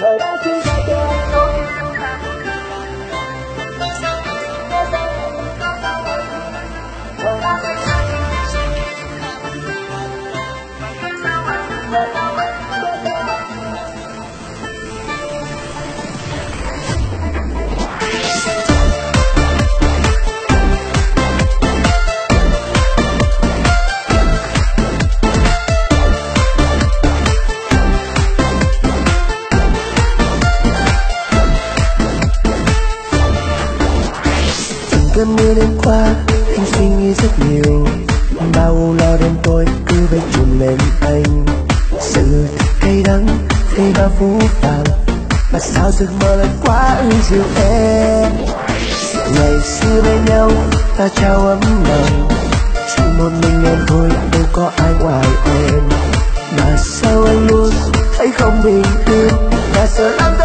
trời đã sinh cơn mưa đêm qua, anh suy nghĩ rất nhiều. Bao lo đêm tối, cứ vây trùm lên anh. Sự thật cay đắng thay bao phú vàng mà sao giấc mơ lại quá ư dịu em? Ngày xưa bên nhau, ta trao ấm lòng. Chỉ một mình em thôi, đâu có ai ngoài em. Mà sao anh luôn thấy không bình yên? Đã sợ lắm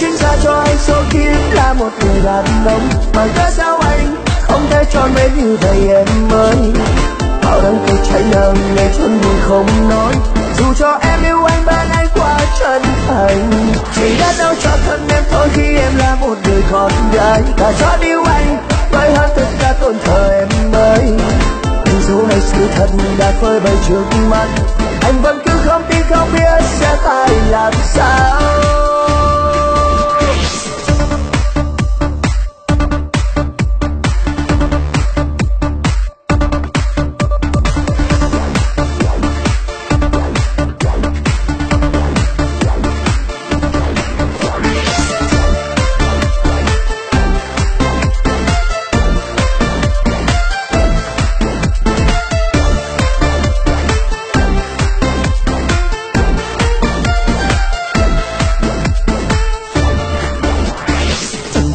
sinh ra cho anh số kiếp là một người đàn ông. Mà cớ sao anh không thể tròn vẹn như vậy em ơi? Bao đắng cứ cháy nồng ngày chôn buồn không nói. Dù cho em yêu anh bên anh quá chân thành, chỉ đã đau cho thân em thôi khi em là một người con gái. Và cho yêu anh với hơn tất cả tổn thờ em ơi. Dù này sự thật đã phơi bày trước mắt, anh vẫn cứ không tin không biết sẽ phải làm sao.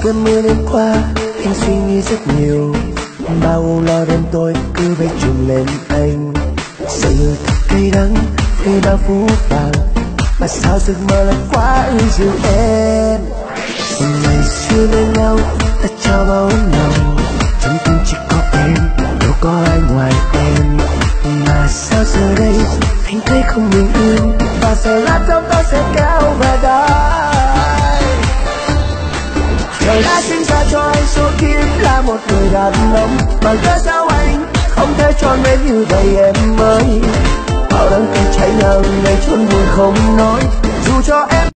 Cơn mưa đêm qua, anh suy nghĩ rất nhiều. Bao âu lo đêm tối cứ vây trùm lên anh. Sự thật cay đắng khi bao phú vàng, mà sao giấc mơ lại quá ư dịu em? Ngày xưa bên nhau ta trao bao lòng trong tim chỉ có em, đâu có ai ngoài em. Mà sao giờ đây anh thấy không bình yên, và sợ lát trong một người mà ra sao anh không thể tròn vẹn như vậy em ơi. Bao đắng cay cháy nào ngày chôn buồn không nói, dù cho em